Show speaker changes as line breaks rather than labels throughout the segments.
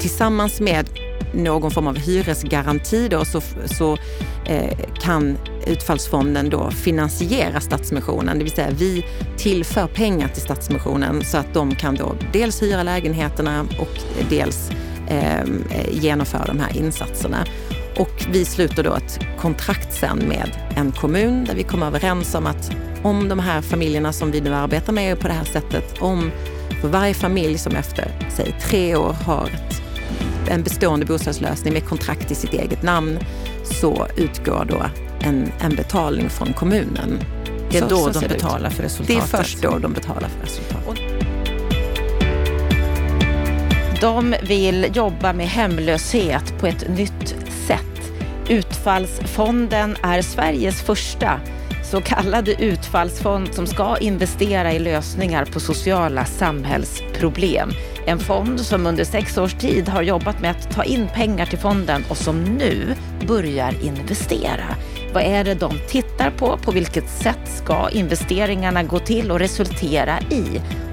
tillsammans med någon form av hyresgaranti då, så, så eh, kan utfallsfonden då finansiera Stadsmissionen. Det vill säga vi tillför pengar till Stadsmissionen så att de kan då dels hyra lägenheterna och dels eh, genomföra de här insatserna. Och vi sluter då ett kontrakt sen med en kommun där vi kommer överens om att om de här familjerna som vi nu arbetar med på det här sättet, om för varje familj som efter, säg tre år har ett, en bestående bostadslösning med kontrakt i sitt eget namn, så utgår då en, en betalning från kommunen.
Det är
så,
då
så
de betalar för resultatet?
Det är först då de betalar för resultatet.
De vill jobba med hemlöshet på ett nytt sätt. Utfallsfonden är Sveriges första så kallade utfallsfond som ska investera i lösningar på sociala samhällsproblem. En fond som under sex års tid har jobbat med att ta in pengar till fonden och som nu börjar investera. Vad är det de tittar på? På vilket sätt ska investeringarna gå till och resultera i?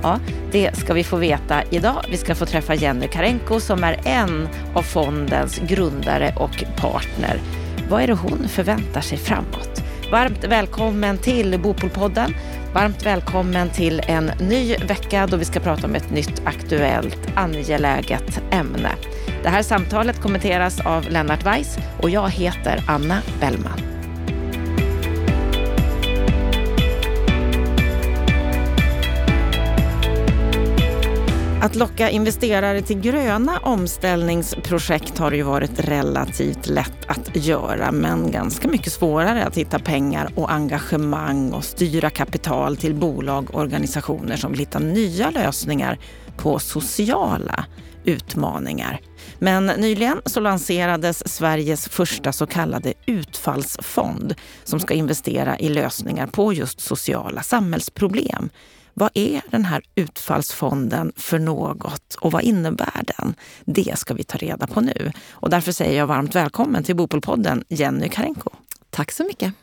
Ja, det ska vi få veta idag. Vi ska få träffa Jenny Karenko som är en av fondens grundare och partner. Vad är det hon förväntar sig framåt? Varmt välkommen till Bopolpodden. Varmt välkommen till en ny vecka då vi ska prata om ett nytt aktuellt angeläget ämne. Det här samtalet kommenteras av Lennart Weiss och jag heter Anna Bellman. Att locka investerare till gröna omställningsprojekt har ju varit relativt lätt att göra, men ganska mycket svårare att hitta pengar och engagemang och styra kapital till bolag och organisationer som vill hitta nya lösningar på sociala utmaningar. Men nyligen så lanserades Sveriges första så kallade utfallsfond som ska investera i lösningar på just sociala samhällsproblem. Vad är den här utfallsfonden för något och vad innebär den? Det ska vi ta reda på nu. Och därför säger jag varmt välkommen till Bopolpodden Jenny Karenko.
Tack så mycket.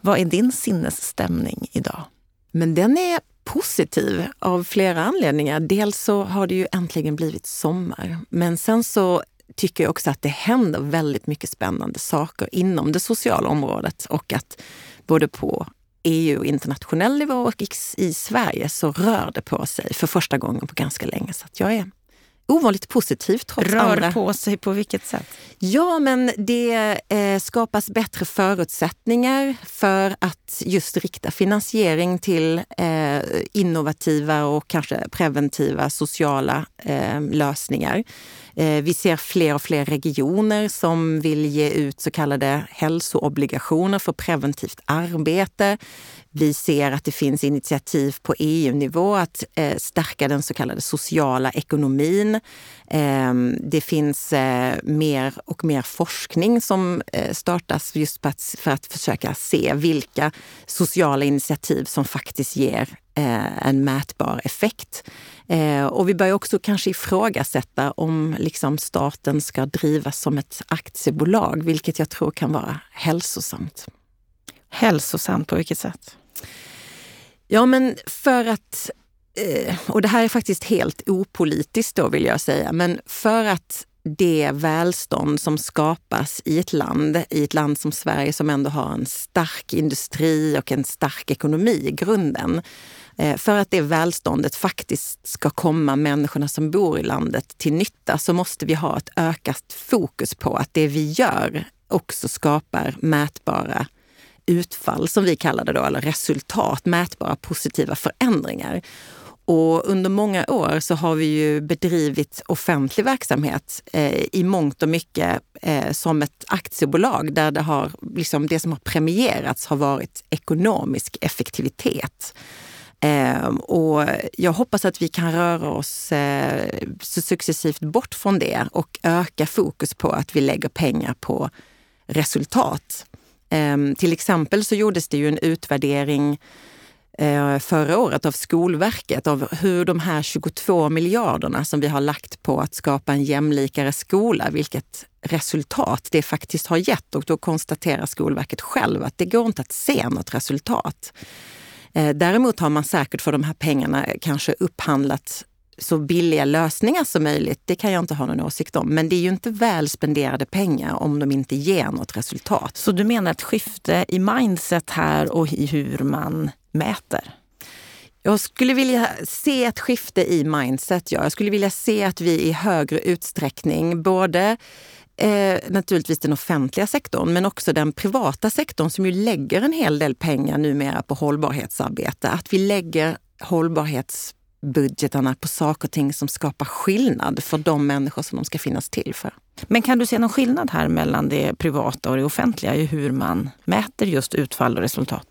Vad är din sinnesstämning idag?
Men den är positiv av flera anledningar. Dels så har det ju äntligen blivit sommar. Men sen så tycker jag också att det händer väldigt mycket spännande saker inom det sociala området och att både på EU internationell nivå och i Sverige så rör det på sig för första gången på ganska länge. Så jag är ovanligt positiv trots
Rör
andra.
på sig på vilket sätt?
Ja, men det eh, skapas bättre förutsättningar för att just rikta finansiering till eh, innovativa och kanske preventiva sociala eh, lösningar. Eh, vi ser fler och fler regioner som vill ge ut så kallade hälsoobligationer för preventivt arbete. Vi ser att det finns initiativ på EU-nivå att eh, stärka den så kallade sociala ekonomin. Ehm, det finns eh, mer och mer forskning som startas just att, för att försöka se vilka sociala initiativ som faktiskt ger eh, en mätbar effekt. Eh, och vi börjar också kanske ifrågasätta om liksom staten ska drivas som ett aktiebolag, vilket jag tror kan vara hälsosamt.
Hälsosamt på vilket sätt?
Ja, men för att, eh, och det här är faktiskt helt opolitiskt då vill jag säga, men för att det välstånd som skapas i ett land, i ett land som Sverige som ändå har en stark industri och en stark ekonomi i grunden. Eh, för att det välståndet faktiskt ska komma människorna som bor i landet till nytta så måste vi ha ett ökat fokus på att det vi gör också skapar mätbara utfall, som vi kallar det då, eller resultat, mätbara positiva förändringar. Och under många år så har vi ju bedrivit offentlig verksamhet eh, i mångt och mycket eh, som ett aktiebolag där det, har, liksom, det som har premierats har varit ekonomisk effektivitet. Eh, och jag hoppas att vi kan röra oss eh, successivt bort från det och öka fokus på att vi lägger pengar på resultat. Eh, till exempel så gjordes det ju en utvärdering Eh, förra året av Skolverket av hur de här 22 miljarderna som vi har lagt på att skapa en jämlikare skola, vilket resultat det faktiskt har gett. Och då konstaterar Skolverket själv att det går inte att se något resultat. Eh, däremot har man säkert för de här pengarna kanske upphandlat så billiga lösningar som möjligt, det kan jag inte ha någon åsikt om. Men det är ju inte väl spenderade pengar om de inte ger något resultat.
Så du menar ett skifte i mindset här och i hur man mäter?
Jag skulle vilja se ett skifte i mindset. Ja. Jag skulle vilja se att vi i högre utsträckning både eh, naturligtvis den offentliga sektorn, men också den privata sektorn som ju lägger en hel del pengar numera på hållbarhetsarbete. Att vi lägger hållbarhetsbudgetarna på saker och ting som skapar skillnad för de människor som de ska finnas till för.
Men kan du se någon skillnad här mellan det privata och det offentliga i hur man mäter just utfall och resultat?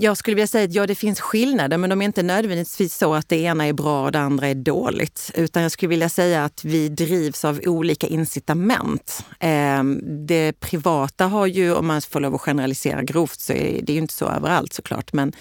Jag skulle vilja säga att ja, det finns skillnader, men de är inte nödvändigtvis så att det ena är bra och det andra är dåligt. Utan jag skulle vilja säga att vi drivs av olika incitament. Ehm, det privata har ju, om man får lov att generalisera grovt, så är det ju inte så överallt såklart, men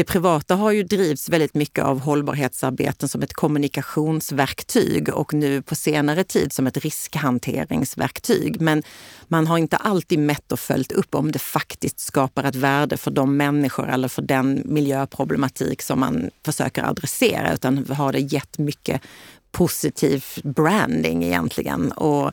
det privata har ju drivits väldigt mycket av hållbarhetsarbeten som ett kommunikationsverktyg och nu på senare tid som ett riskhanteringsverktyg. Men man har inte alltid mätt och följt upp om det faktiskt skapar ett värde för de människor eller för den miljöproblematik som man försöker adressera, utan har det gett mycket positiv branding egentligen. Och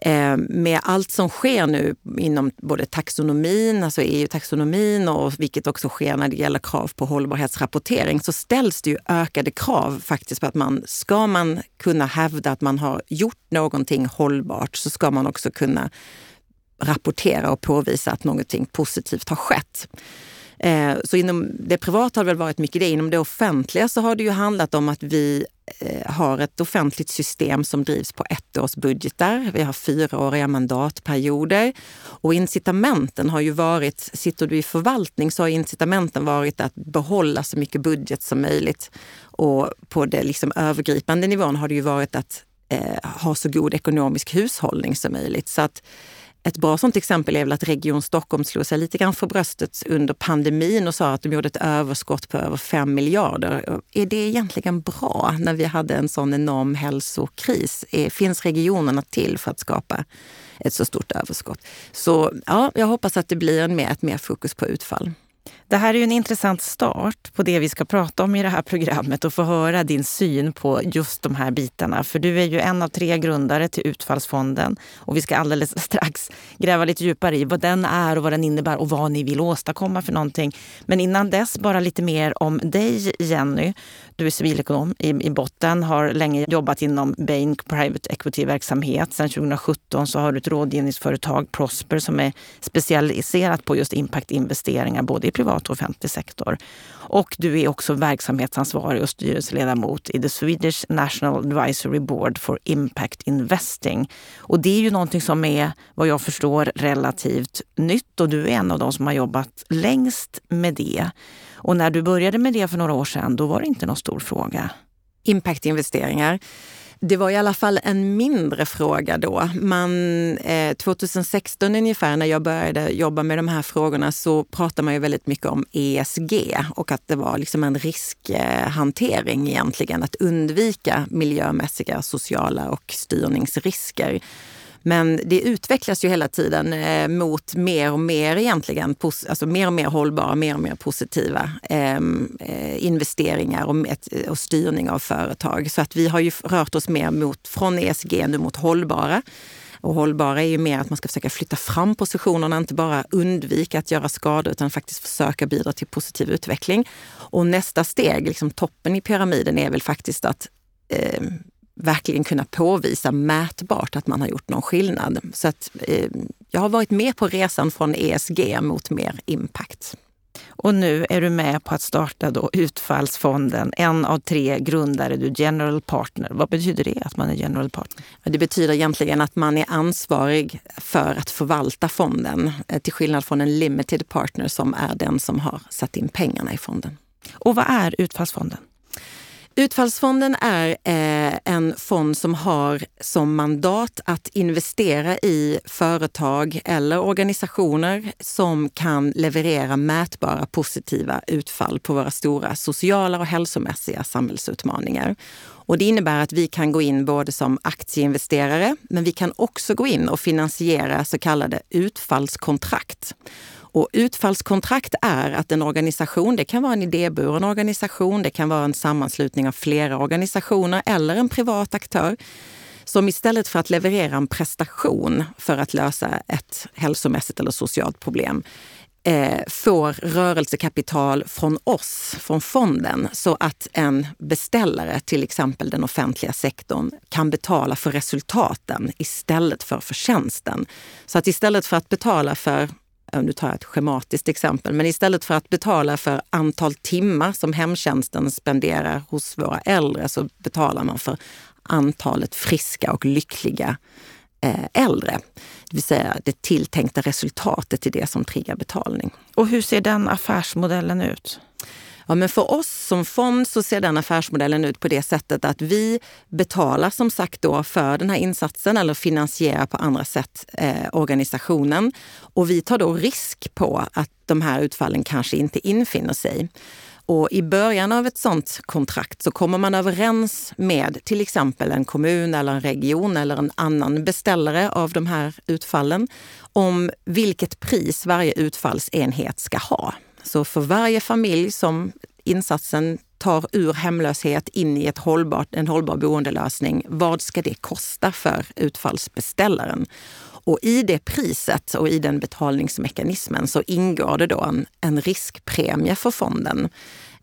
Eh, med allt som sker nu inom både taxonomin, alltså EU-taxonomin och vilket också sker när det gäller krav på hållbarhetsrapportering så ställs det ju ökade krav faktiskt på att man ska man kunna hävda att man har gjort någonting hållbart så ska man också kunna rapportera och påvisa att någonting positivt har skett. Eh, så inom det privata har det väl varit mycket det. Inom det offentliga så har det ju handlat om att vi eh, har ett offentligt system som drivs på ettårsbudgetar. Vi har fyraåriga mandatperioder. Och incitamenten har ju varit, sitter du i förvaltning så har incitamenten varit att behålla så mycket budget som möjligt. Och på den liksom övergripande nivån har det ju varit att eh, ha så god ekonomisk hushållning som möjligt. Så att ett bra sånt exempel är väl att Region Stockholm slog sig lite grann för bröstet under pandemin och sa att de gjorde ett överskott på över 5 miljarder. Är det egentligen bra när vi hade en sån enorm hälsokris? Finns regionerna till för att skapa ett så stort överskott? Så ja, jag hoppas att det blir en mer, ett mer fokus på utfall.
Det här är ju en intressant start på det vi ska prata om i det här programmet och få höra din syn på just de här bitarna. För du är ju en av tre grundare till Utfallsfonden och vi ska alldeles strax gräva lite djupare i vad den är och vad den innebär och vad ni vill åstadkomma för någonting. Men innan dess bara lite mer om dig Jenny. Du är civilekonom i, i botten, har länge jobbat inom Bain Private Equity-verksamhet. Sedan 2017 så har du ett rådgivningsföretag, Prosper, som är specialiserat på just impactinvesteringar både i privat och offentlig sektor. Och du är också verksamhetsansvarig och styrelseledamot i the Swedish National Advisory Board for Impact Investing. Och det är ju någonting som är, vad jag förstår, relativt nytt och du är en av de som har jobbat längst med det. Och när du började med det för några år sedan, då var det inte någon stor fråga.
Impactinvesteringar. Det var i alla fall en mindre fråga då. Man, eh, 2016 ungefär när jag började jobba med de här frågorna så pratade man ju väldigt mycket om ESG och att det var liksom en riskhantering egentligen. Att undvika miljömässiga, sociala och styrningsrisker. Men det utvecklas ju hela tiden eh, mot mer och mer egentligen, alltså mer och mer hållbara, mer och mer positiva ehm, eh, investeringar och, och, styrning av företag. Så att vi har ju rört oss mer mot, från ESG nu mot hållbara. Och hållbara är ju mer att man ska försöka flytta fram positionerna, inte bara undvika att göra skador utan faktiskt försöka bidra till positiv utveckling. Och nästa steg, liksom toppen i pyramiden, är väl faktiskt att eh, verkligen kunna påvisa mätbart att man har gjort någon skillnad. Så att, eh, jag har varit med på resan från ESG mot mer impact.
Och nu är du med på att starta då Utfallsfonden, en av tre grundare, du general partner. Vad betyder det att man är general partner?
Det betyder egentligen att man är ansvarig för att förvalta fonden, eh, till skillnad från en limited partner som är den som har satt in pengarna i fonden.
Och vad är Utfallsfonden?
Utfallsfonden är eh, en fond som har som mandat att investera i företag eller organisationer som kan leverera mätbara positiva utfall på våra stora sociala och hälsomässiga samhällsutmaningar. Och det innebär att vi kan gå in både som aktieinvesterare, men vi kan också gå in och finansiera så kallade utfallskontrakt. Och utfallskontrakt är att en organisation, det kan vara en idéburen organisation, det kan vara en sammanslutning av flera organisationer eller en privat aktör, som istället för att leverera en prestation för att lösa ett hälsomässigt eller socialt problem eh, får rörelsekapital från oss, från fonden, så att en beställare, till exempel den offentliga sektorn, kan betala för resultaten istället för förtjänsten. Så att istället för att betala för nu tar jag ett schematiskt exempel, men istället för att betala för antal timmar som hemtjänsten spenderar hos våra äldre så betalar man för antalet friska och lyckliga eh, äldre. Det vill säga det tilltänkta resultatet i det som triggar betalning.
Och hur ser den affärsmodellen ut?
Ja, men för oss som fond så ser den affärsmodellen ut på det sättet att vi betalar som sagt då för den här insatsen eller finansierar på andra sätt eh, organisationen. Och vi tar då risk på att de här utfallen kanske inte infinner sig. Och i början av ett sånt kontrakt så kommer man överens med till exempel en kommun eller en region eller en annan beställare av de här utfallen om vilket pris varje utfallsenhet ska ha. Så för varje familj som insatsen tar ur hemlöshet in i ett hållbart, en hållbar boendelösning, vad ska det kosta för utfallsbeställaren? Och i det priset och i den betalningsmekanismen så ingår det då en, en riskpremie för fonden.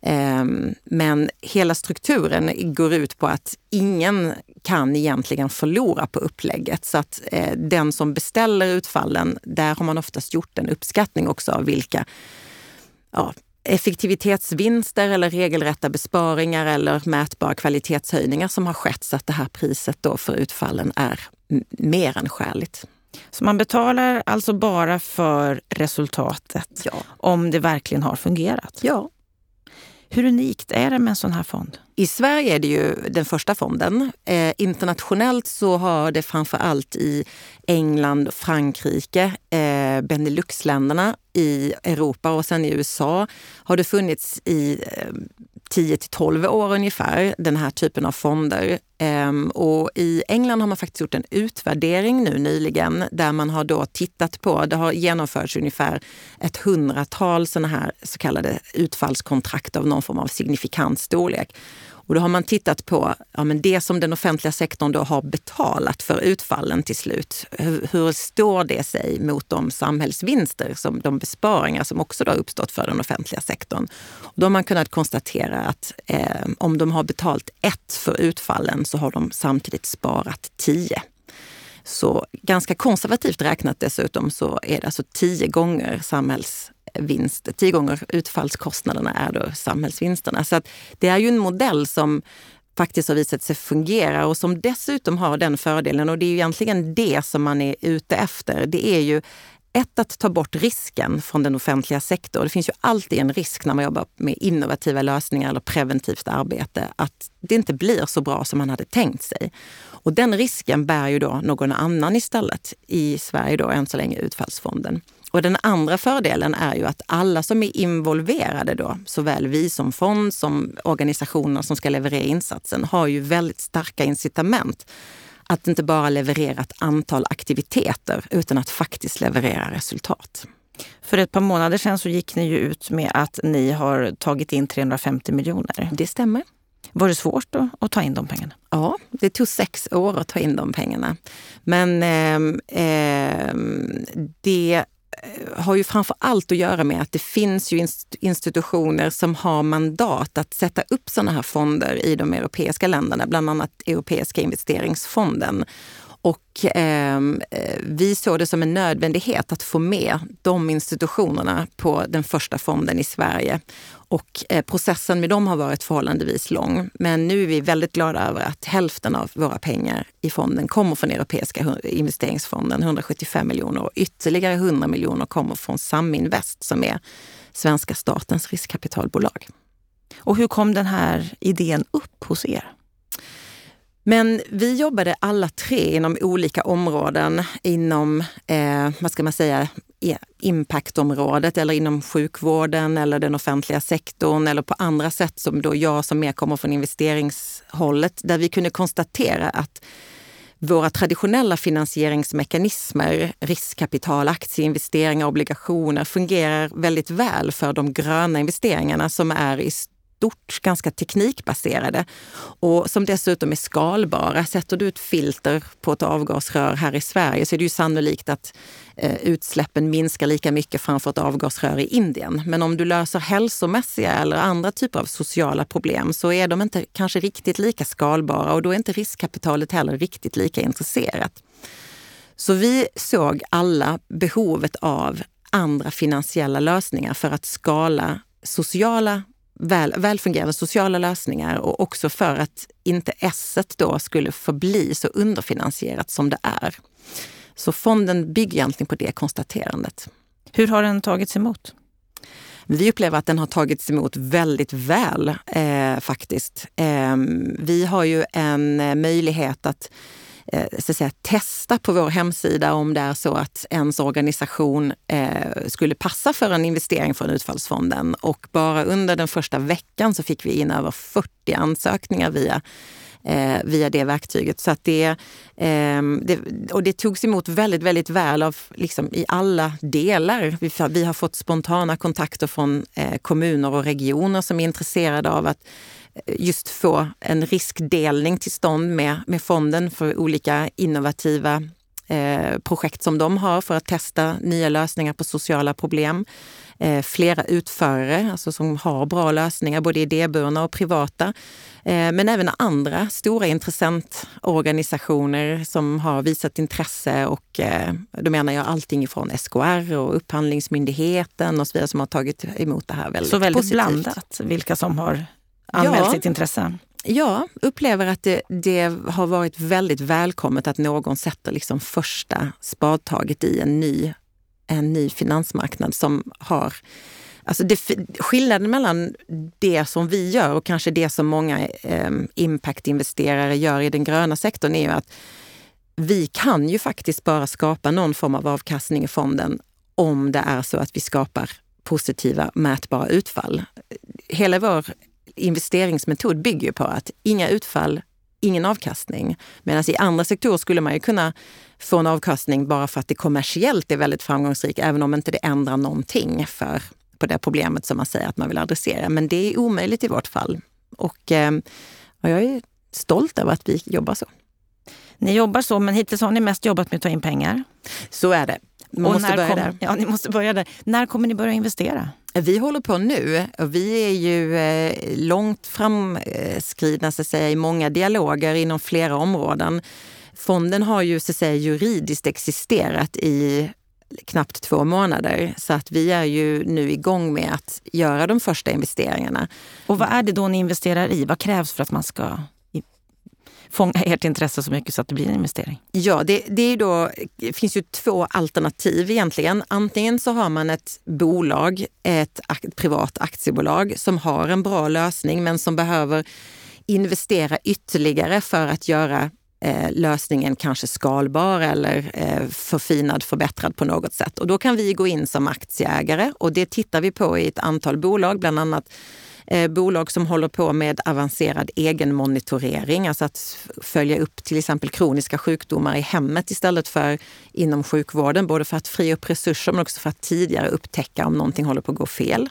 Ehm, men hela strukturen går ut på att ingen kan egentligen förlora på upplägget. Så att eh, den som beställer utfallen, där har man oftast gjort en uppskattning också av vilka ja, effektivitetsvinster eller regelrätta besparingar eller mätbara kvalitetshöjningar som har skett så att det här priset då för utfallen är mer än skäligt.
Så man betalar alltså bara för resultatet ja. om det verkligen har fungerat?
Ja.
Hur unikt är det med en sån här fond?
I Sverige är det ju den första fonden. Eh, internationellt så har det framför allt i England, Frankrike, eh, Beneluxländerna, i Europa och sen i USA har det funnits i eh, 10 till 12 år ungefär, den här typen av fonder. Ehm, och I England har man faktiskt gjort en utvärdering nu nyligen där man har då tittat på, det har genomförts ungefär ett hundratal sådana här så kallade utfallskontrakt av någon form av signifikant storlek. Och då har man tittat på ja, men det som den offentliga sektorn då har betalat för utfallen till slut. Hur, hur står det sig mot de samhällsvinster, som de besparingar som också har uppstått för den offentliga sektorn? Och då har man kunnat konstatera att eh, om de har betalt ett för utfallen så har de samtidigt sparat tio. Så ganska konservativt räknat dessutom så är det alltså tio gånger samhälls vinst, tio gånger utfallskostnaderna är då samhällsvinsterna. Så att det är ju en modell som faktiskt har visat sig fungera och som dessutom har den fördelen, och det är ju egentligen det som man är ute efter, det är ju ett, att ta bort risken från den offentliga sektorn. Det finns ju alltid en risk när man jobbar med innovativa lösningar eller preventivt arbete, att det inte blir så bra som man hade tänkt sig. Och den risken bär ju då någon annan istället. I Sverige då än så länge Utfallsfonden. Och den andra fördelen är ju att alla som är involverade då, såväl vi som fond som organisationer som ska leverera insatsen, har ju väldigt starka incitament att inte bara leverera ett antal aktiviteter utan att faktiskt leverera resultat.
För ett par månader sedan så gick ni ju ut med att ni har tagit in 350 miljoner.
Det stämmer.
Var det svårt då, att ta in de pengarna?
Ja, det tog sex år att ta in de pengarna. Men eh, eh, det Eh, har ju framför allt att göra med att det finns ju institutioner som har mandat att sätta upp sådana här fonder i de europeiska länderna, bland annat Europeiska investeringsfonden. Och ehm, eh, vi såg det som en nödvändighet att få med de institutionerna på den första fonden i Sverige. Och eh, processen med dem har varit förhållandevis lång. Men nu är vi väldigt glada över att hälften av våra pengar i fonden kommer från Europeiska investeringsfonden, 175 miljoner. Och ytterligare 100 miljoner kommer från Saminvest som är svenska statens riskkapitalbolag.
Och hur kom den här idén upp hos er?
Men vi jobbade alla tre inom olika områden inom, eh, vad ska man säga, impactområdet eller inom sjukvården eller den offentliga sektorn eller på andra sätt som då jag som mer kommer från investeringshållet där vi kunde konstatera att våra traditionella finansieringsmekanismer, riskkapital, aktieinvesteringar, obligationer fungerar väldigt väl för de gröna investeringarna som är i stort ganska teknikbaserade och som dessutom är skalbara. Sätter du ett filter på ett avgasrör här i Sverige så är det ju sannolikt att eh, utsläppen minskar lika mycket framför ett avgasrör i Indien. Men om du löser hälsomässiga eller andra typer av sociala problem så är de inte kanske riktigt lika skalbara och då är inte riskkapitalet heller riktigt lika intresserat. Så vi såg alla behovet av andra finansiella lösningar för att skala sociala väl, välfungerande sociala lösningar och också för att inte S då skulle förbli så underfinansierat som det är. Så fonden bygger egentligen på det konstaterandet.
Hur har den tagits emot?
Vi upplever att den har tagits emot väldigt väl eh, faktiskt. Eh, vi har ju en eh, möjlighet att Eh, så att säga, testa på vår hemsida om det är så att ens organisation eh, skulle passa för en investering från Utfallsfonden. Och bara under den första veckan så fick vi in över 40 ansökningar via eh, via det verktyget. Så att det, eh, det, och det togs emot väldigt, väldigt väl av, liksom, i alla delar. Vi, vi har fått spontana kontakter från eh, kommuner och regioner som är intresserade av att just få en riskdelning till stånd med, med fonden för olika innovativa eh, projekt som de har för att testa nya lösningar på sociala problem. Eh, flera utförare alltså som har bra lösningar, både idéburna och privata. Eh, men även andra stora intressentorganisationer som har visat intresse och eh, då menar jag allting ifrån SKR och Upphandlingsmyndigheten och så vidare som har tagit emot det här väldigt
Så väldigt
positivt.
blandat vilka som har anmält ja. sitt intresse?
Ja, upplever att det, det, har varit väldigt välkommet att någon sätter liksom första spadtaget i en ny, en ny finansmarknad som har Alltså det, skillnaden mellan det som vi gör och kanske det som många eh, impactinvesterare gör i den gröna sektorn är ju att vi kan ju faktiskt bara skapa någon form av avkastning i fonden om det är så att vi skapar positiva mätbara utfall. Hela vår investeringsmetod bygger på att inga utfall, ingen avkastning. Medan i andra sektorer skulle man ju kunna få en avkastning bara för att det kommersiellt är väldigt framgångsrikt, även om inte det ändrar någonting för, på det problemet som man säger att man vill adressera. Men det är omöjligt i vårt fall. Och, eh, och jag är stolt över att vi jobbar så.
Ni jobbar så, men hittills har ni mest jobbat med att ta in pengar.
Så är det.
Man och måste börja kom, där. Ja, ni måste börja där. När kommer ni börja investera?
Vi håller på nu. Vi är ju eh, långt framskridna så att säga, i många dialoger inom flera områden. Fonden har ju så att säga, juridiskt existerat i knappt två månader. Så att vi är ju nu igång med att göra de första investeringarna.
Och vad är det då ni investerar i? Vad krävs för att man ska fånga ert intresse så mycket så att det blir en investering?
Ja, det, det, är då, det finns ju två alternativ egentligen. Antingen så har man ett bolag, ett privat aktiebolag som har en bra lösning men som behöver investera ytterligare för att göra eh, lösningen kanske skalbar eller eh, förfinad, förbättrad på något sätt. Och då kan vi gå in som aktieägare och det tittar vi på i ett antal bolag, bland annat eh, bolag som håller på med avancerad egenmonitorering, alltså att följa upp till exempel kroniska sjukdomar i hemmet istället för inom sjukvården, både för att fria upp resurser men också för att tidigare upptäcka om någonting håller på att gå fel.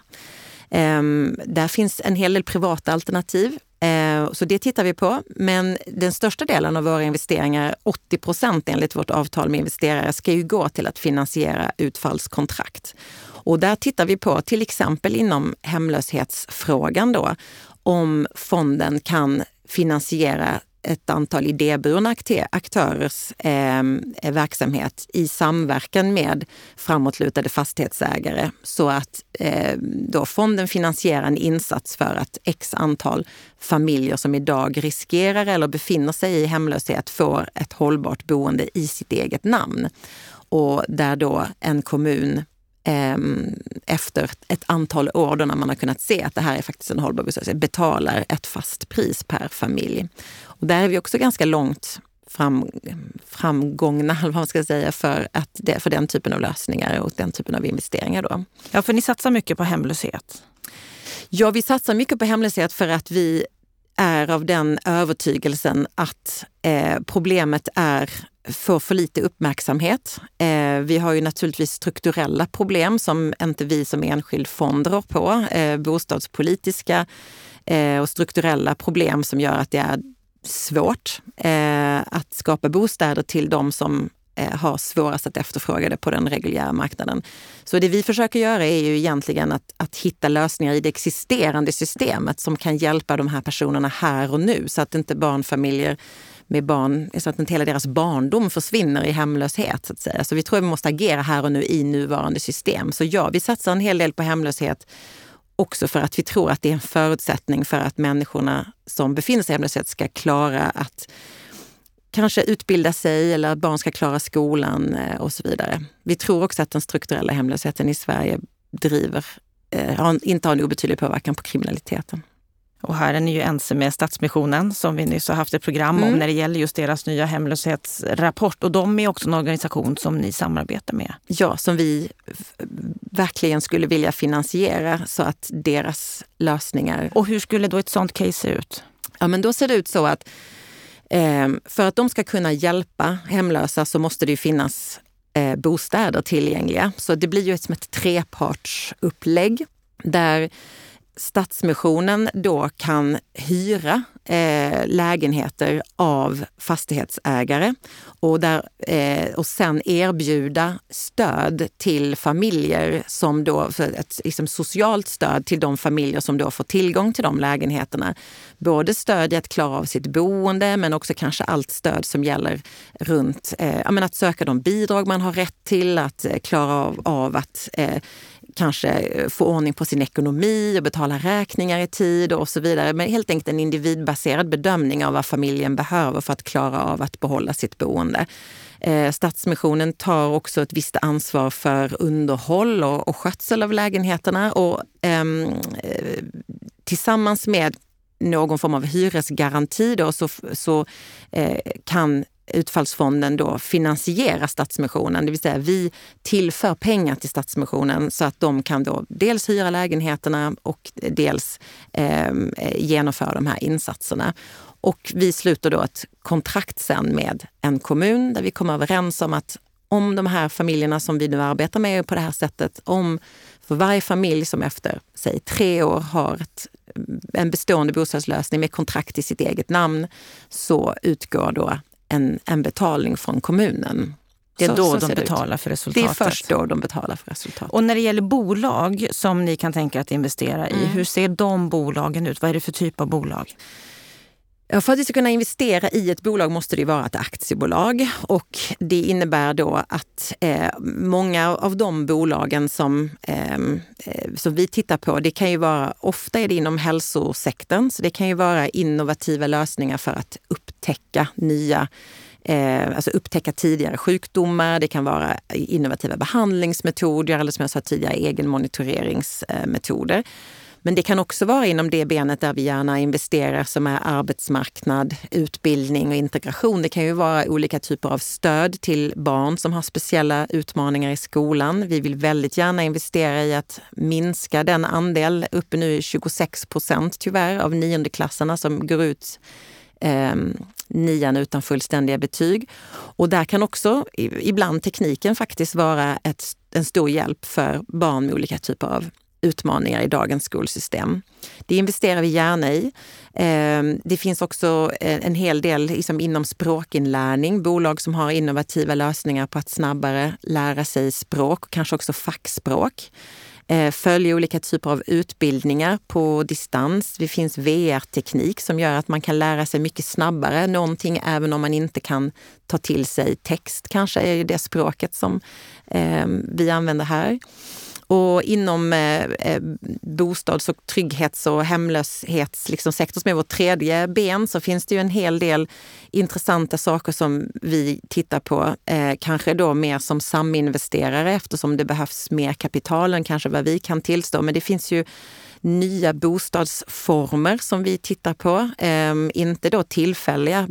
Eh, där finns en hel del privata alternativ. Eh, så det tittar vi på. Men den största delen av våra investeringar, 80 procent enligt vårt avtal med investerare, ska ju gå till att finansiera utfallskontrakt. Och där tittar vi på, till exempel inom hemlöshetsfrågan då, om fonden kan finansiera ett antal idéburna aktörers eh, verksamhet i samverkan med framåtlutade fastighetsägare så att eh, då fonden finansierar en insats för att x antal familjer som idag riskerar eller befinner sig i hemlöshet får ett hållbart boende i sitt eget namn. Och där då en kommun efter ett antal år då när man har kunnat se att det här är faktiskt en hållbar bostadsrätt, betalar ett fast pris per familj. Och där är vi också ganska långt fram, framgångna, vad man ska säga, för, att det, för den typen av lösningar och den typen av investeringar. Då.
Ja, för ni satsar mycket på hemlöshet.
Ja, vi satsar mycket på hemlöshet för att vi är av den övertygelsen att eh, problemet är får för lite uppmärksamhet. Eh, vi har ju naturligtvis strukturella problem som inte vi som enskild fond rår på. Eh, bostadspolitiska eh, och strukturella problem som gör att det är svårt eh, att skapa bostäder till de som eh, har svårast att efterfråga det på den reguljära marknaden. Så det vi försöker göra är ju egentligen att, att hitta lösningar i det existerande systemet som kan hjälpa de här personerna här och nu så att inte barnfamiljer med barn, så att inte hela deras barndom försvinner i hemlöshet. Så att säga. Så vi tror att vi måste agera här och nu i nuvarande system. Så ja, vi satsar en hel del på hemlöshet också för att vi tror att det är en förutsättning för att människorna som befinner sig i hemlöshet ska klara att kanske utbilda sig eller att barn ska klara skolan eh, och så vidare. Vi tror också att den strukturella hemlösheten i Sverige driver, eh, inte har en obetydlig påverkan på kriminaliteten.
Och här är ni ju ense med Stadsmissionen som vi nyss har haft ett program mm. om när det gäller just deras nya hemlöshetsrapport. Och de är också en organisation som ni samarbetar med.
Ja, som vi verkligen skulle vilja finansiera så att deras lösningar...
Och hur skulle då ett sånt case se ut?
Ja, men då ser det ut så att eh, för att de ska kunna hjälpa hemlösa så måste det ju finnas eh, bostäder tillgängliga. Så det blir ju som ett trepartsupplägg där Stadsmissionen då kan hyra eh, lägenheter av fastighetsägare och, där, eh, och sen erbjuda stöd till familjer som då, ett liksom socialt stöd till de familjer som då får tillgång till de lägenheterna. Både stöd i att klara av sitt boende men också kanske allt stöd som gäller runt eh, att söka de bidrag man har rätt till, att eh, klara av, av att eh, kanske eh, få ordning på sin ekonomi och betala räkningar i tid och så vidare. Men helt enkelt en individbaserad bedömning av vad familjen behöver för att klara av att behålla sitt boende. Eh, Stadsmissionen tar också ett visst ansvar för underhåll och, och skötsel av lägenheterna och ehm, eh, tillsammans med någon form av hyresgaranti då, så, så eh, kan Utfallsfonden då finansierar Stadsmissionen. Det vill säga vi tillför pengar till Stadsmissionen så att de kan då dels hyra lägenheterna och dels eh, genomföra de här insatserna. Och vi sluter då ett kontrakt sen med en kommun där vi kommer överens om att om de här familjerna som vi nu arbetar med på det här sättet, om för varje familj som efter, säg tre år har ett, en bestående bostadslösning med kontrakt i sitt eget namn, så utgår då en, en betalning från kommunen.
Det är så, då så de betalar för resultatet?
Det är först då de betalar för resultatet.
Och när det gäller bolag som ni kan tänka att investera i, mm. hur ser de bolagen ut? Vad är det för typ av bolag?
För att vi ska kunna investera i ett bolag måste det vara ett aktiebolag och det innebär då att eh, många av de bolagen som, ehm, eh, som vi tittar på, det kan ju vara, ofta är det inom hälsosektorn, så det kan ju vara innovativa lösningar för att upptäcka nya Eh, alltså upptäcka tidigare sjukdomar, det kan vara innovativa behandlingsmetoder eller som jag sa tidigare egenmonitoreringsmetoder. Eh, men det kan också vara inom det benet där vi gärna investerar som är arbetsmarknad, utbildning och integration. Det kan ju vara olika typer av stöd till barn som har speciella utmaningar i skolan. Vi vill väldigt gärna investera i att minska den andel, uppe nu i 26 procent tyvärr, av niondeklassarna som går ut eh, nian utan fullständiga betyg. Och där kan också ibland tekniken faktiskt vara ett, en stor hjälp för barn med olika typer av utmaningar i dagens skolsystem. Det investerar vi gärna i. Eh, det finns också eh, en hel del liksom inom språkinlärning, bolag som har innovativa lösningar på att snabbare lära sig språk, kanske också fackspråk. Eh, följer följa olika typer av utbildningar på distans. Det finns VR-teknik som gör att man kan lära sig mycket snabbare någonting även om man inte kan ta till sig text. Kanske är det språket som eh, vi använder här. Och inom eh, eh, bostads och trygghets och hemlöshetssektorn liksom, som är vårt tredje ben så finns det ju en hel del intressanta saker som vi tittar på. Eh, kanske då mer som saminvesterare eftersom det behövs mer kapital än kanske vad vi kan tillstå. Men det finns ju nya bostadsformer som vi tittar på. Eh, inte då tillfälliga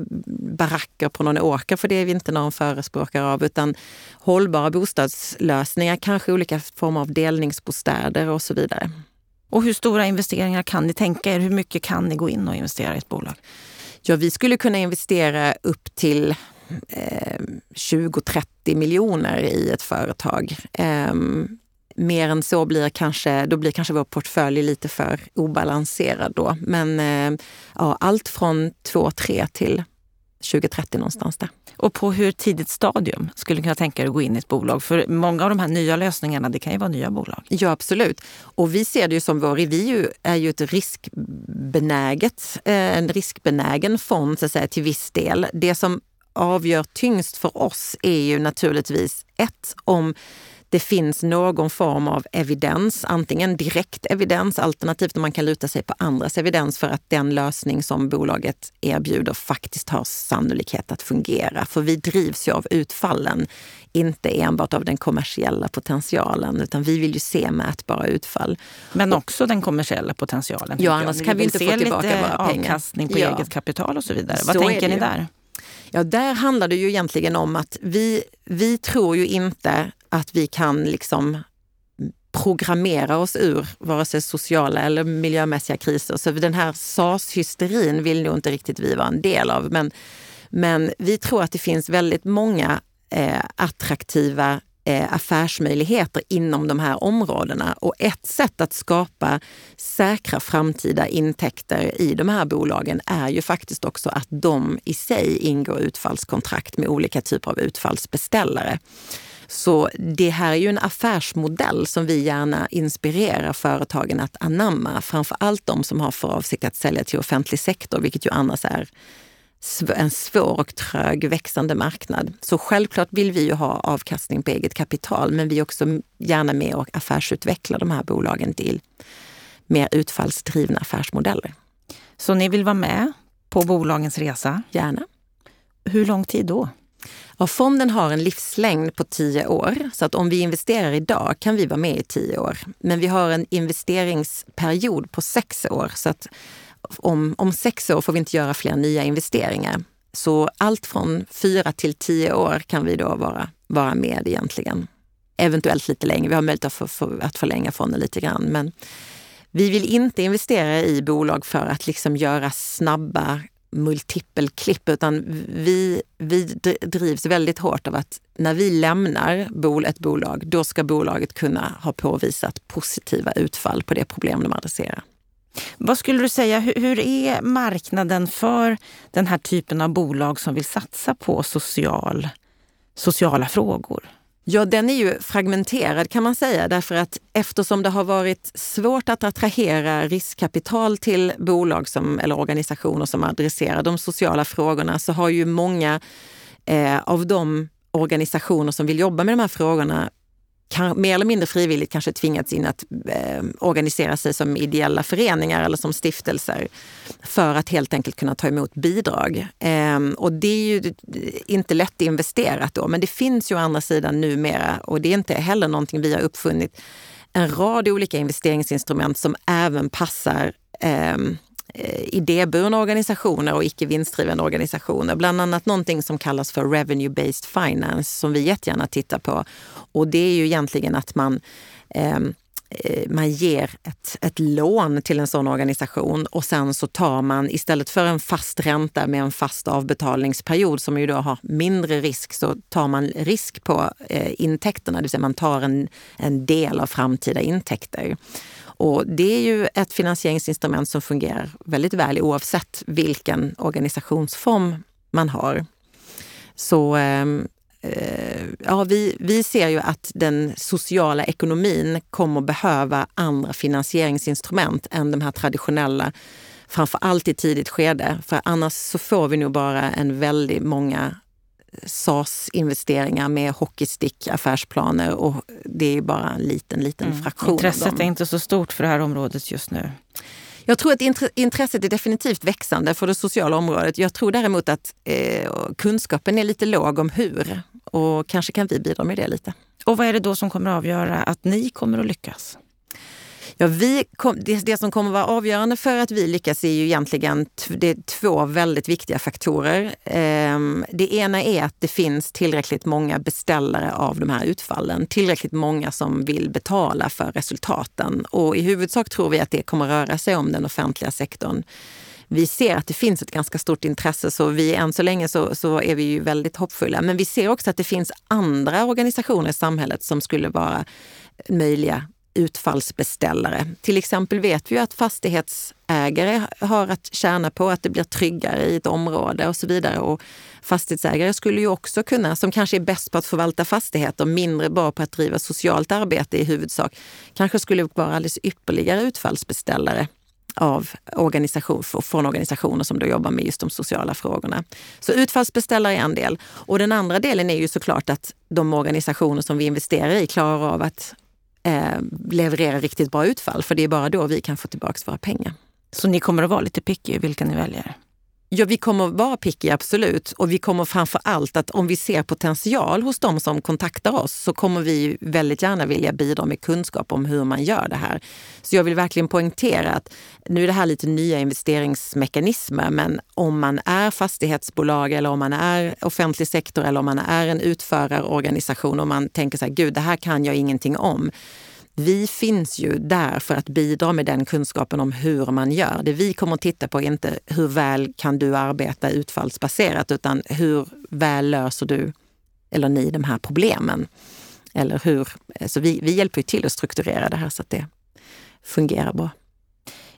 baracker på någon åker, för det är vi inte någon förespråkare av, utan hållbara bostadslösningar, kanske olika former av delningsbostäder och så vidare.
Och hur stora investeringar kan ni tänka er? Hur mycket kan ni gå in och investera i ett bolag?
Ja, vi skulle kunna investera upp till eh, 20-30 miljoner i ett företag. Mer än så blir kanske, då blir kanske vår portfölj lite för obalanserad då. Men eh, ja, allt från 2-3 till 2030 någonstans där.
Och på hur tidigt stadium skulle du kunna tänka dig att gå in i ett bolag? För många av de här nya lösningarna, det kan ju vara nya bolag.
Ja, absolut. Och vi ser det ju som vår, vi är ju ett riskbenäget, eh, en riskbenägen fond så att säga, till viss del. Det som avgör tyngst för oss är ju naturligtvis ett, om det finns någon form av evidens, antingen direkt evidens alternativt om man kan luta sig på andras evidens för att den lösning som bolaget erbjuder faktiskt har sannolikhet att fungera. För vi drivs ju av utfallen, inte enbart av den kommersiella potentialen, utan vi vill ju se mätbara utfall.
Men också den kommersiella potentialen?
Ja, annars kan vi inte få tillbaka våra
pengar. avkastning på ja. eget kapital och så vidare. Vad så tänker ni där?
Ja, där handlar det ju egentligen om att vi, vi tror ju inte att vi kan liksom programmera oss ur vare sig sociala eller miljömässiga kriser. Så den här SAS-hysterin vill nog inte riktigt vi vara en del av. Men, men vi tror att det finns väldigt många eh, attraktiva eh, affärsmöjligheter inom de här områdena. Och ett sätt att skapa säkra framtida intäkter i de här bolagen är ju faktiskt också att de i sig ingår utfallskontrakt med olika typer av utfallsbeställare. Så det här är ju en affärsmodell som vi gärna inspirerar företagen att anamma. Framför allt de som har för avsikt att sälja till offentlig sektor, vilket ju annars är en svår och trög växande marknad. Så självklart vill vi ju ha avkastning på eget kapital, men vi är också gärna med och affärsutvecklar de här bolagen till mer utfallsdrivna affärsmodeller.
Så ni vill vara med på bolagens resa?
Gärna.
Hur lång tid då?
Ja, fonden har en livslängd på tio år, så att om vi investerar idag kan vi vara med i tio år. Men vi har en investeringsperiod på sex år, så att om, om sex år får vi inte göra fler nya investeringar. Så allt från fyra till tio år kan vi då vara, vara med egentligen. Eventuellt lite längre. Vi har möjlighet att, för, för, att förlänga fonden lite grann. Men vi vill inte investera i bolag för att liksom göra snabba multipelklipp utan vi, vi drivs väldigt hårt av att när vi lämnar bol, ett bolag, då ska bolaget kunna ha påvisat positiva utfall på det problem de adresserar.
Vad skulle du säga, hur är marknaden för den här typen av bolag som vill satsa på social, sociala frågor?
Ja, den är ju fragmenterad kan man säga därför att eftersom det har varit svårt att attrahera riskkapital till bolag som, eller organisationer som adresserar de sociala frågorna så har ju många eh, av de organisationer som vill jobba med de här frågorna kan, mer eller mindre frivilligt kanske tvingats in att eh, organisera sig som ideella föreningar eller som stiftelser för att helt enkelt kunna ta emot bidrag. Eh, och det är ju inte lätt investerat då, men det finns ju å andra sidan numera och det är inte heller någonting vi har uppfunnit en rad olika investeringsinstrument som även passar eh, Eh, idéburna organisationer och icke vinstdrivande organisationer. Bland annat någonting som kallas för revenue-based finance som vi jättegärna tittar på. Och det är ju egentligen att man ehm, eh, man ger ett, ett lån till en sån organisation och sen så tar man istället för en fast ränta med en fast avbetalningsperiod som ju då har mindre risk så tar man risk på eh, intäkterna, det vill säga man tar en, en del av framtida intäkter. Och det är ju ett finansieringsinstrument som fungerar väldigt väl oavsett vilken organisationsform man har. Så ehm, eh, ja, vi, vi ser ju att den sociala ekonomin kommer behöva andra finansieringsinstrument än de här traditionella, framför allt i tidigt skede. För annars så får vi nog bara en väldigt många SAS-investeringar med hockeystick affärsplaner och det är bara en liten, liten mm. fraktion.
Intresset är inte så stort för det här området just nu.
Jag tror att intresset är definitivt växande för det sociala området. Jag tror däremot att eh, kunskapen är lite låg om hur och kanske kan vi bidra med det lite.
Och vad är det då som kommer att avgöra att ni kommer att lyckas?
Ja, vi kom, det, det, som kommer vara avgörande för att vi lyckas är ju egentligen det är två väldigt viktiga faktorer. Eh, det ena är att det finns tillräckligt många beställare av de här utfallen. Tillräckligt många som vill betala för resultaten. Och i huvudsak tror vi att det kommer röra sig om den offentliga sektorn vi ser att det finns ett ganska stort intresse så vi än så länge så, så är vi ju väldigt hoppfulla. Men vi ser också att det finns andra organisationer i samhället som skulle vara möjliga utfallsbeställare. Till exempel vet vi ju att fastighetsägare har att tjäna på att det blir tryggare i ett område och så vidare. Och fastighetsägare skulle ju också kunna, som kanske är bäst på att förvalta fastigheter, mindre bra på att driva socialt arbete i huvudsak, kanske skulle vara alldeles ypperligare utfallsbeställare av organisation, från organisationer som då jobbar med just de sociala frågorna. Så utfallsbeställare är en del. Och den andra delen är ju såklart att de organisationer som vi investerar i klarar av att eh, leverera riktigt bra utfall. För det är bara då vi kan få tillbaka våra pengar.
Så ni kommer att vara lite picky vilka ni väljer?
Ja, vi kommer vara picky, absolut. Och vi kommer framför allt att om vi ser potential hos de som kontaktar oss så kommer vi väldigt gärna vilja bidra med kunskap om hur man gör det här. Så jag vill verkligen poängtera att nu är det här lite nya investeringsmekanismer, men om man är fastighetsbolag eller om man är offentlig sektor eller om man är en utförarorganisation och man tänker så här, gud, det här kan jag ingenting om vi finns ju där för att bidra med den kunskapen om hur man gör. Det vi kommer att titta på är inte hur väl kan du arbeta utfallsbaserat utan hur väl löser du eller ni de här problemen. Eller hur, så vi, vi hjälper till att strukturera det här så att det fungerar bra.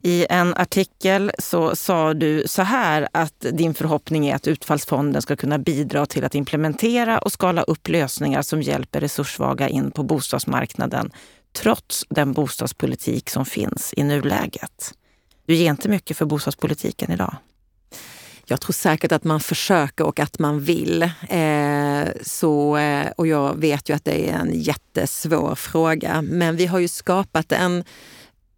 I en artikel så sa du så här att din förhoppning är att Utfallsfonden ska kunna bidra till att implementera och skala upp lösningar som hjälper resurssvaga in på bostadsmarknaden trots den bostadspolitik som finns i nuläget. Du ger inte mycket för bostadspolitiken idag.
Jag tror säkert att man försöker och att man vill. Eh, så, eh, och jag vet ju att det är en jättesvår fråga. Men vi har ju skapat en,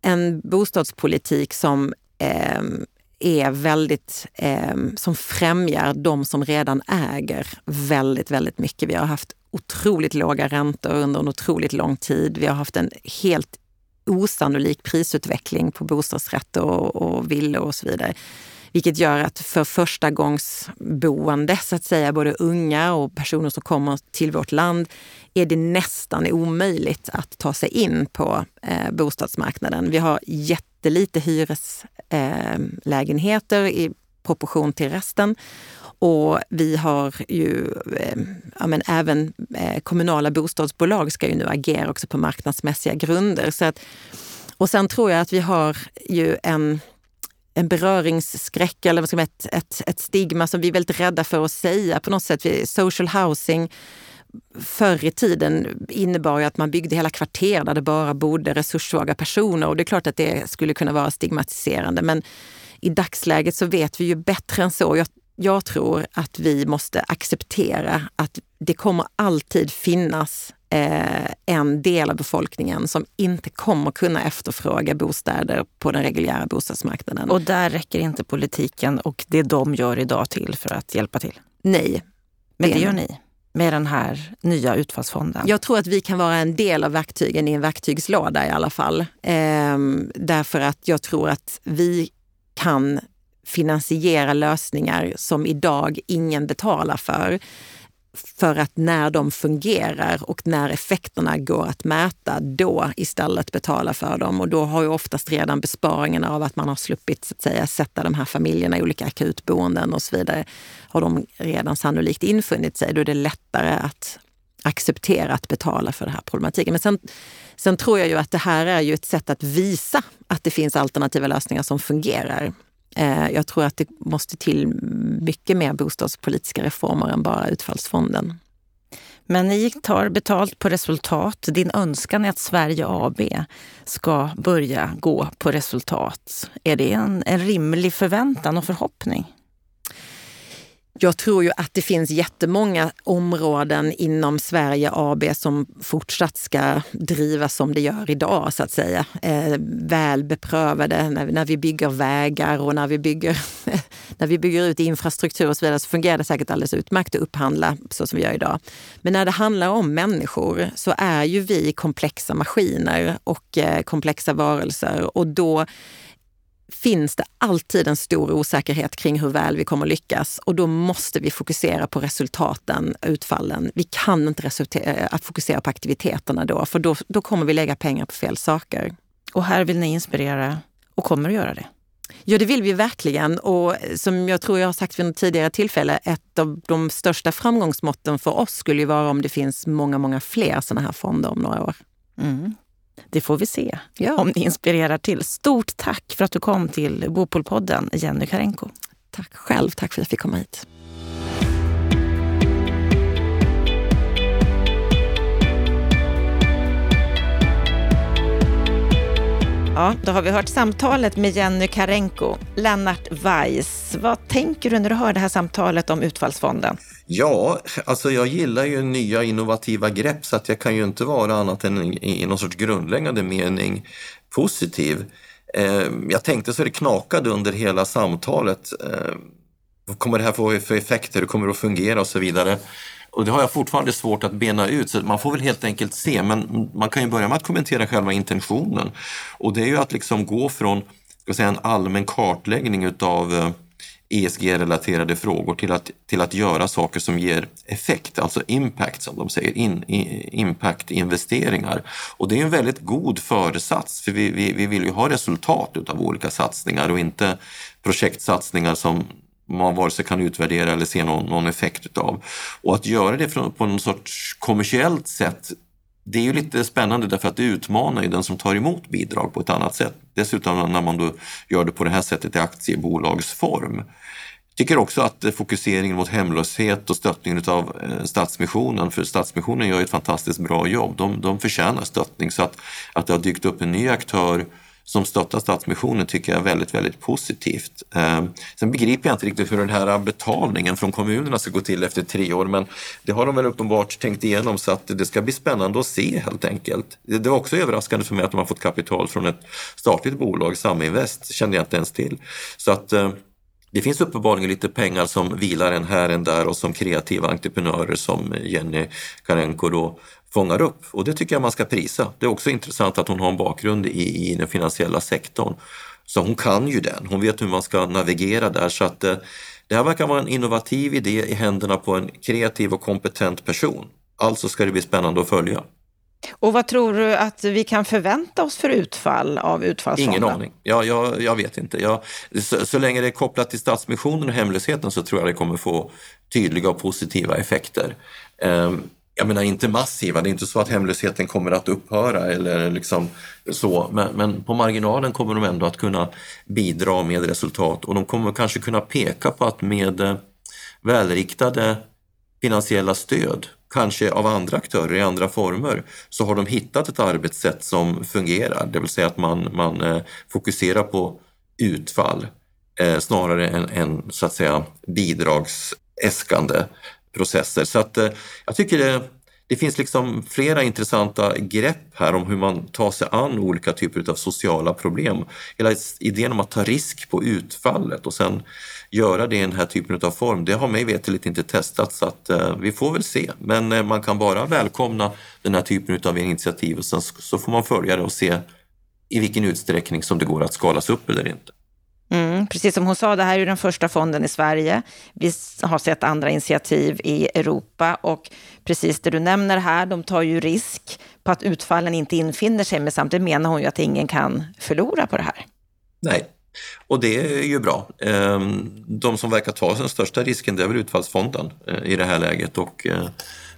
en bostadspolitik som eh, är väldigt, eh, som främjar de som redan äger väldigt, väldigt mycket. Vi har haft otroligt låga räntor under en otroligt lång tid. Vi har haft en helt osannolik prisutveckling på bostadsrätter och, och villor och så vidare. Vilket gör att för förstagångsboende, så att säga, både unga och personer som kommer till vårt land, är det nästan omöjligt att ta sig in på eh, bostadsmarknaden. Vi har jättelite hyreslägenheter eh, i proportion till resten. Och vi har ju, eh, ja, men även eh, kommunala bostadsbolag ska ju nu agera också på marknadsmässiga grunder. Så att, och sen tror jag att vi har ju en, en beröringsskräck eller vad ska man, ett, ett, ett stigma som vi är väldigt rädda för att säga på något sätt. Social housing förr i tiden innebar ju att man byggde hela kvarter där det bara bodde resurssvaga personer och det är klart att det skulle kunna vara stigmatiserande. Men i dagsläget så vet vi ju bättre än så. Jag, jag tror att vi måste acceptera att det kommer alltid finnas eh, en del av befolkningen som inte kommer kunna efterfråga bostäder på den reguljära bostadsmarknaden.
Och där räcker inte politiken och det de gör idag till för att hjälpa till?
Nej.
Men det gör ni? med den här nya utfallsfonden?
Jag tror att vi kan vara en del av verktygen i en verktygslåda i alla fall. Ehm, därför att jag tror att vi kan finansiera lösningar som idag ingen betalar för. För att när de fungerar och när effekterna går att mäta, då istället betala för dem. Och då har ju oftast redan besparingarna av att man har sluppit så att säga, sätta de här familjerna i olika akutboenden och så vidare, har de redan sannolikt infunnit sig. Då är det lättare att acceptera att betala för den här problematiken. Men sen, sen tror jag ju att det här är ju ett sätt att visa att det finns alternativa lösningar som fungerar. Eh, jag tror att det måste till mycket mer bostadspolitiska reformer än bara utfallsfonden.
Men ni tar betalt på resultat. Din önskan är att Sverige AB ska börja gå på resultat. Är det en, en rimlig förväntan och förhoppning?
Jag tror ju att det finns jättemånga områden inom Sverige AB som fortsatt ska drivas som det gör idag, så att säga. Eh, väl beprövade när, när vi bygger vägar och när vi bygger, när vi bygger ut infrastruktur och så vidare så fungerar det säkert alldeles utmärkt att upphandla så som vi gör idag. Men när det handlar om människor så är ju vi komplexa maskiner och eh, komplexa varelser och då finns det alltid en stor osäkerhet kring hur väl vi kommer lyckas och då måste vi fokusera på resultaten, utfallen. Vi kan inte att fokusera på aktiviteterna då, för då, då kommer vi lägga pengar på fel saker.
Och här vill ni inspirera och kommer att göra det?
Ja, det vill vi verkligen. Och som jag tror jag har sagt vid något tidigare tillfälle, ett av de största framgångsmåtten för oss skulle ju vara om det finns många, många fler sådana här fonder om några år.
Mm. Det får vi se
ja.
om det inspirerar till. Stort tack för att du kom till Bopolpodden, Jenny Karenko.
Tack själv. Tack för att jag fick komma hit.
Ja, då har vi hört samtalet med Jenny Karenko. Lennart Weiss, vad tänker du när du hör det här samtalet om Utfallsfonden?
Ja, alltså jag gillar ju nya innovativa grepp så att jag kan ju inte vara annat än i någon sorts grundläggande mening positiv. Eh, jag tänkte så det knakade under hela samtalet. Eh, vad kommer det här få för effekter? Hur kommer det att fungera och så vidare? Och det har jag fortfarande svårt att bena ut, så man får väl helt enkelt se. Men man kan ju börja med att kommentera själva intentionen. Och det är ju att liksom gå från ska säga, en allmän kartläggning utav eh, ESG-relaterade frågor till att, till att göra saker som ger effekt, alltså impact som de säger, in, impact-investeringar. Och det är en väldigt god föresats för vi, vi, vi vill ju ha resultat utav olika satsningar och inte projektsatsningar som man vare sig kan utvärdera eller se någon, någon effekt utav. Och att göra det på något sorts kommersiellt sätt det är ju lite spännande därför att det utmanar ju den som tar emot bidrag på ett annat sätt. Dessutom när man då gör det på det här sättet i aktiebolagsform. Jag tycker också att fokuseringen mot hemlöshet och stöttningen av eh, Stadsmissionen, för Stadsmissionen gör ett fantastiskt bra jobb. De, de förtjänar stöttning så att, att det har dykt upp en ny aktör som stöttar Stadsmissionen tycker jag är väldigt, väldigt positivt. Eh, sen begriper jag inte riktigt hur den här betalningen från kommunerna ska gå till efter tre år, men det har de väl uppenbart tänkt igenom så att det ska bli spännande att se helt enkelt. Det var också överraskande för mig att de har fått kapital från ett statligt bolag, Saminvest, kände jag inte ens till. Så att eh, det finns uppenbarligen lite pengar som vilar en här, en där och som kreativa entreprenörer som Jenny Karenko då fångar upp och det tycker jag man ska prisa. Det är också intressant att hon har en bakgrund i, i den finansiella sektorn. Så hon kan ju den, hon vet hur man ska navigera där så att eh, det här verkar vara en innovativ idé i händerna på en kreativ och kompetent person. Alltså ska det bli spännande att följa.
Och vad tror du att vi kan förvänta oss för utfall av utfallsfonden?
Ingen aning. Ja, jag, jag vet inte. Jag, så, så, länge det är kopplat till Stadsmissionen och hemlösheten så tror jag det kommer få tydliga och positiva effekter. Um, jag menar inte massiva, det är inte så att hemlösheten kommer att upphöra eller liksom så, men, men, på marginalen kommer de ändå att kunna bidra med resultat. Och de kommer kanske kunna peka på att med eh, välriktade finansiella stöd, kanske av andra aktörer i andra former, så har de hittat ett arbetssätt som fungerar, det vill säga att man, man eh, fokuserar på utfall eh, snarare än, än så att säga bidragsäskande processer. Så att eh, jag tycker det, det finns liksom flera intressanta grepp här om hur man tar sig an olika typer av sociala problem. Hela idén om att ta risk på utfallet och sen göra det i den här typen av form, det har mig veterligt inte testats så att eh, vi får väl se. Men eh, man kan bara välkomna den här typen av initiativ och sen så får man följa det och se i vilken utsträckning som det går att skalas upp eller inte.
Mm, precis som hon sa, det här är den första fonden i Sverige. Vi har sett andra initiativ i Europa och precis det du nämner här, de tar ju risk på att utfallen inte infinner sig, men samtidigt menar hon ju att ingen kan förlora på det här.
Nej, och det är ju bra. Ehm, de som verkar ta den största risken det är väl utfallsfonden eh, i det här läget och eh,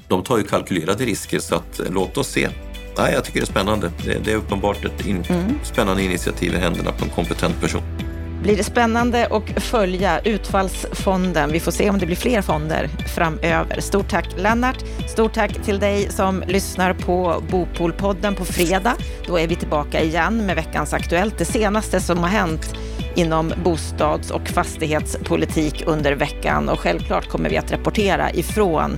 de tar ju kalkylerade risker så att eh, låt oss se. Nej, jag tycker det är spännande. Det är uppenbart ett in mm. spännande initiativ i händerna på en kompetent person
blir det spännande att följa Utfallsfonden. Vi får se om det blir fler fonder framöver. Stort tack Lennart. Stort tack till dig som lyssnar på Bopolpodden på fredag. Då är vi tillbaka igen med veckans Aktuellt, det senaste som har hänt inom bostads och fastighetspolitik under veckan och självklart kommer vi att rapportera ifrån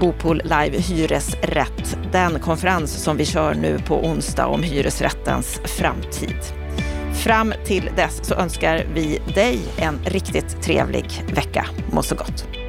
Bopol Live Hyresrätt, den konferens som vi kör nu på onsdag om hyresrättens framtid. Fram till dess så önskar vi dig en riktigt trevlig vecka. Må så gott!